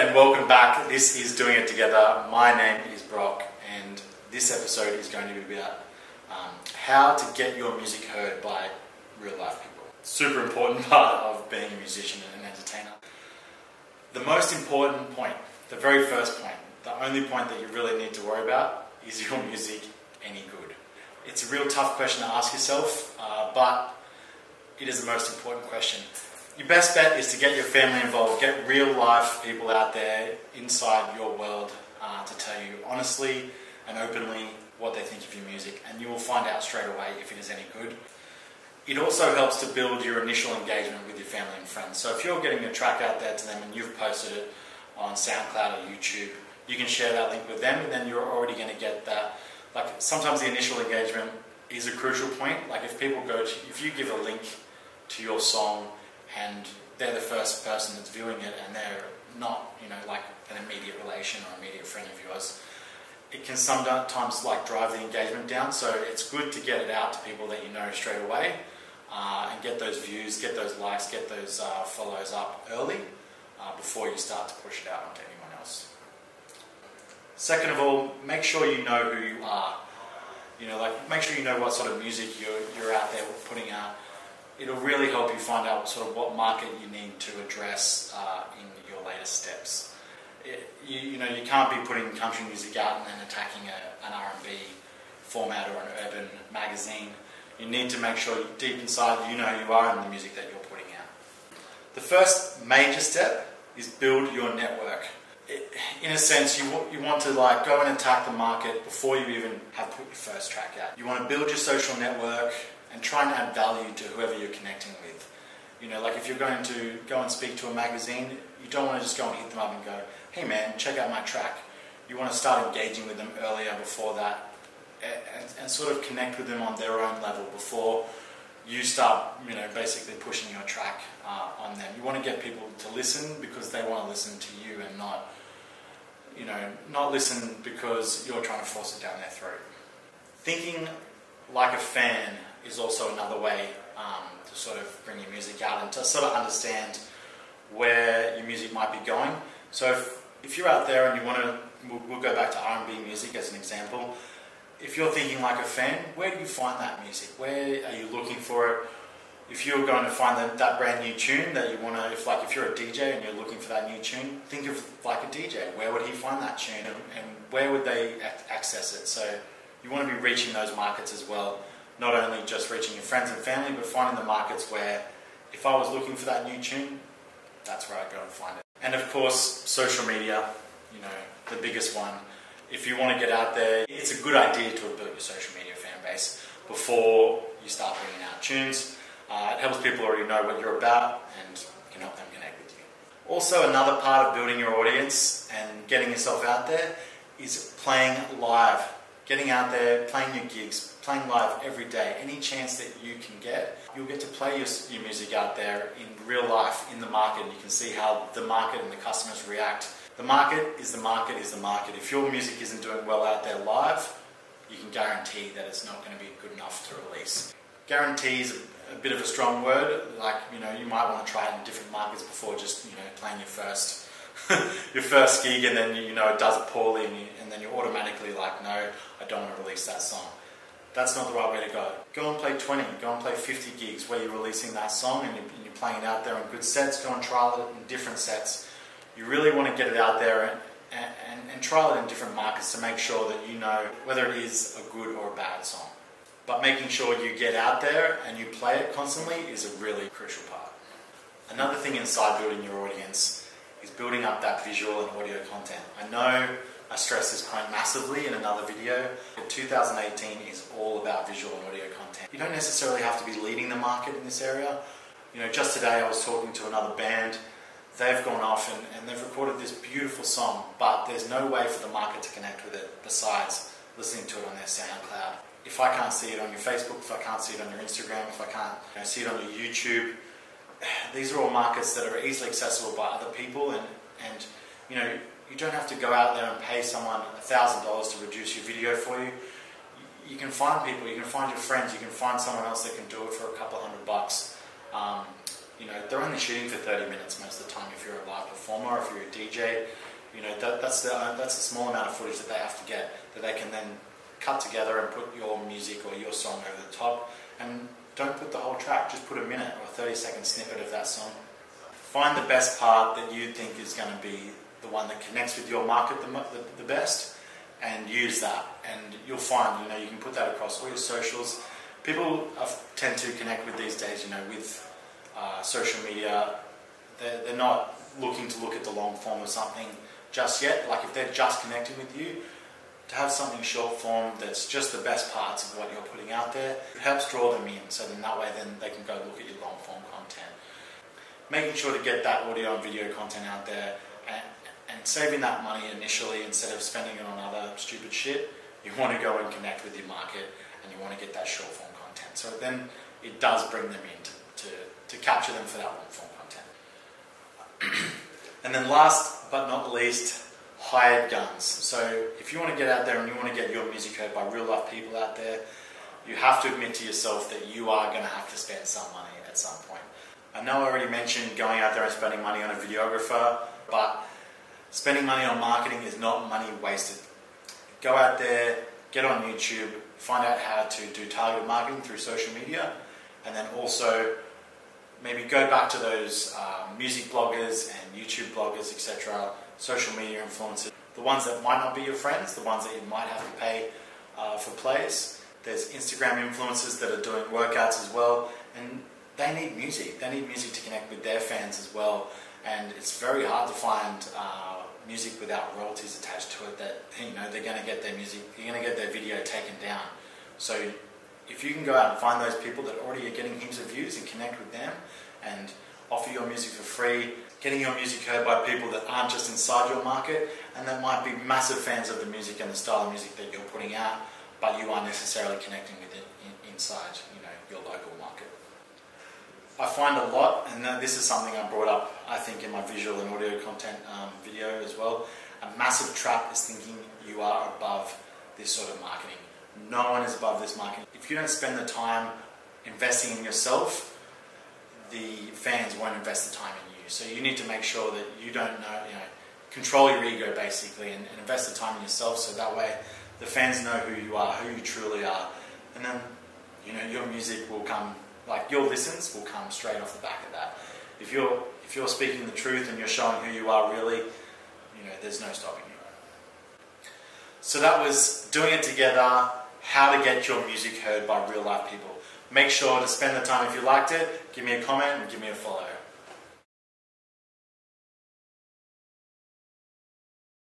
and welcome back. This is Doing It Together. My name is Brock, and this episode is going to be about um, how to get your music heard by real life people. Super important part of being a musician and an entertainer. The most important point, the very first point, the only point that you really need to worry about is your music any good? It's a real tough question to ask yourself, uh, but it is the most important question. Your best bet is to get your family involved, get real life people out there inside your world uh, to tell you honestly and openly what they think of your music, and you will find out straight away if it is any good. It also helps to build your initial engagement with your family and friends. So if you're getting a track out there to them and you've posted it on SoundCloud or YouTube, you can share that link with them, and then you're already going to get that. Like sometimes the initial engagement is a crucial point. Like if people go to, if you give a link to your song and they're the first person that's viewing it and they're not, you know, like an immediate relation or immediate friend of yours, it can sometimes like drive the engagement down. So it's good to get it out to people that you know straight away uh, and get those views, get those likes, get those uh, follows up early uh, before you start to push it out onto anyone else. Second of all, make sure you know who you are. You know, like make sure you know what sort of music you're, you're out there putting out it'll really help you find out sort of what market you need to address uh, in your latest steps. It, you, you, know, you can't be putting country music out and then attacking a, an R&B format or an urban magazine. You need to make sure deep inside you know who you are in the music that you're putting out. The first major step is build your network. In a sense, you, you want to like go and attack the market before you even have put your first track out. You want to build your social network, and try and add value to whoever you're connecting with. You know, like if you're going to go and speak to a magazine, you don't want to just go and hit them up and go, hey man, check out my track. You want to start engaging with them earlier before that and, and sort of connect with them on their own level before you start, you know, basically pushing your track uh, on them. You want to get people to listen because they want to listen to you and not, you know, not listen because you're trying to force it down their throat. Thinking like a fan is also another way um, to sort of bring your music out and to sort of understand where your music might be going. So if, if you're out there and you want to, we'll, we'll go back to R&B music as an example. If you're thinking like a fan, where do you find that music? Where are you looking for it? If you're going to find the, that brand new tune that you want to, if like if you're a DJ and you're looking for that new tune, think of like a DJ. Where would he find that tune, and, and where would they access it? So you want to be reaching those markets as well not only just reaching your friends and family, but finding the markets where if I was looking for that new tune, that's where I'd go and find it. And of course, social media, you know, the biggest one. If you want to get out there, it's a good idea to have built your social media fan base before you start bringing out tunes. Uh, it helps people already know what you're about and can help them connect with you. Also, another part of building your audience and getting yourself out there is playing live. Getting out there, playing your gigs, playing live every day, any chance that you can get, you'll get to play your, your music out there in real life, in the market, and you can see how the market and the customers react. The market is the market is the market. If your music isn't doing well out there live, you can guarantee that it's not going to be good enough to release. Guarantee is a, bit of a strong word. Like you know, you might want to try it in different markets before just you know playing your first your first gig, and then you know it does it poorly, and, you, and then you're automatically like, no, I don't want to release that song that's not the right way to go. Go and play 20, go and play 50 gigs where you're releasing that song and you're, playing it out there in good sets. Go and trial it in different sets. You really want to get it out there and, and, and trial it in different markets to make sure that you know whether it is a good or a bad song. But making sure you get out there and you play it constantly is a really crucial part. Another thing inside building your audience is building up that visual and audio content. I know I stress this point massively in another video. 2018 is all about visual and audio content. You don't necessarily have to be leading the market in this area. You know, just today I was talking to another band. They've gone off and, and they've recorded this beautiful song, but there's no way for the market to connect with it besides listening to it on their SoundCloud. If I can't see it on your Facebook, if I can't see it on your Instagram, if I can't you know, see it on your YouTube, these are all markets that are easily accessible by other people and, and you know, you don't have to go out there and pay someone $1,000 to produce your video for you. You can find people, you can find your friends, you can find someone else that can do it for a couple hundred bucks. Um, You know, they're only shooting for 30 minutes most of the time if you're a live performer, if you're a DJ. You know, that, that's, the, that's a small amount of footage that they have to get that they can then cut together and put your music or your song over the top. And don't put the whole track, just put a minute or a 30 second snippet of that song. Find the best part that you think is going to be the one that connects with your market the, the, the best and use that. And you'll find, you know, you can put that across all your socials. People tend to connect with these days, you know, with uh, social media. They're, they're not looking to look at the long form of something just yet. Like if they're just connecting with you, to have something short form that's just the best parts of what you're putting out there helps draw them in. So then that way, then they can go look at your long form content. Making sure to get that audio and video content out there and, and saving that money initially instead of spending it on other stupid shit. You want to go and connect with your market and you want to get that short form content. So then it does bring them in to, to, to capture them for that long form content. and then last but not least, hired guns. So if you want to get out there and you want to get your music heard by real life people out there, you have to admit to yourself that you are going to have to spend some money at some point. I know I already mentioned going out there and spending money on a videographer, but spending money on marketing is not money wasted. Go out there, get on YouTube, find out how to do targeted marketing through social media, and then also maybe go back to those um, music bloggers and YouTube bloggers, etc., social media influencers, the ones that might not be your friends, the ones that you might have to pay uh, for plays. There's Instagram influencers that are doing workouts as well, and they need music. They need music to connect with their fans as well, and it's very hard to find uh, music without royalties attached to it. That you know they're going to get their music, you're going to get their video taken down. So if you can go out and find those people that already are getting heaps of views and connect with them, and offer your music for free, getting your music heard by people that aren't just inside your market and that might be massive fans of the music and the style of music that you're putting out, but you aren't necessarily connecting with it inside, you know, your local market. I find a lot, and this is something I brought up, I think, in my visual and audio content um, video as well. A massive trap is thinking you are above this sort of marketing. No one is above this marketing. If you don't spend the time investing in yourself, the fans won't invest the time in you. So you need to make sure that you don't know, you know, control your ego basically and, and invest the time in yourself so that way the fans know who you are, who you truly are. And then, you know, your music will come, like your listens will come straight off the back of that. If you're, if you're speaking the truth and you're showing who you are really, you know, there's no stopping you. So that was doing it together, how to get your music heard by real life people. Make sure to spend the time if you liked it, give me a comment and give me a follow.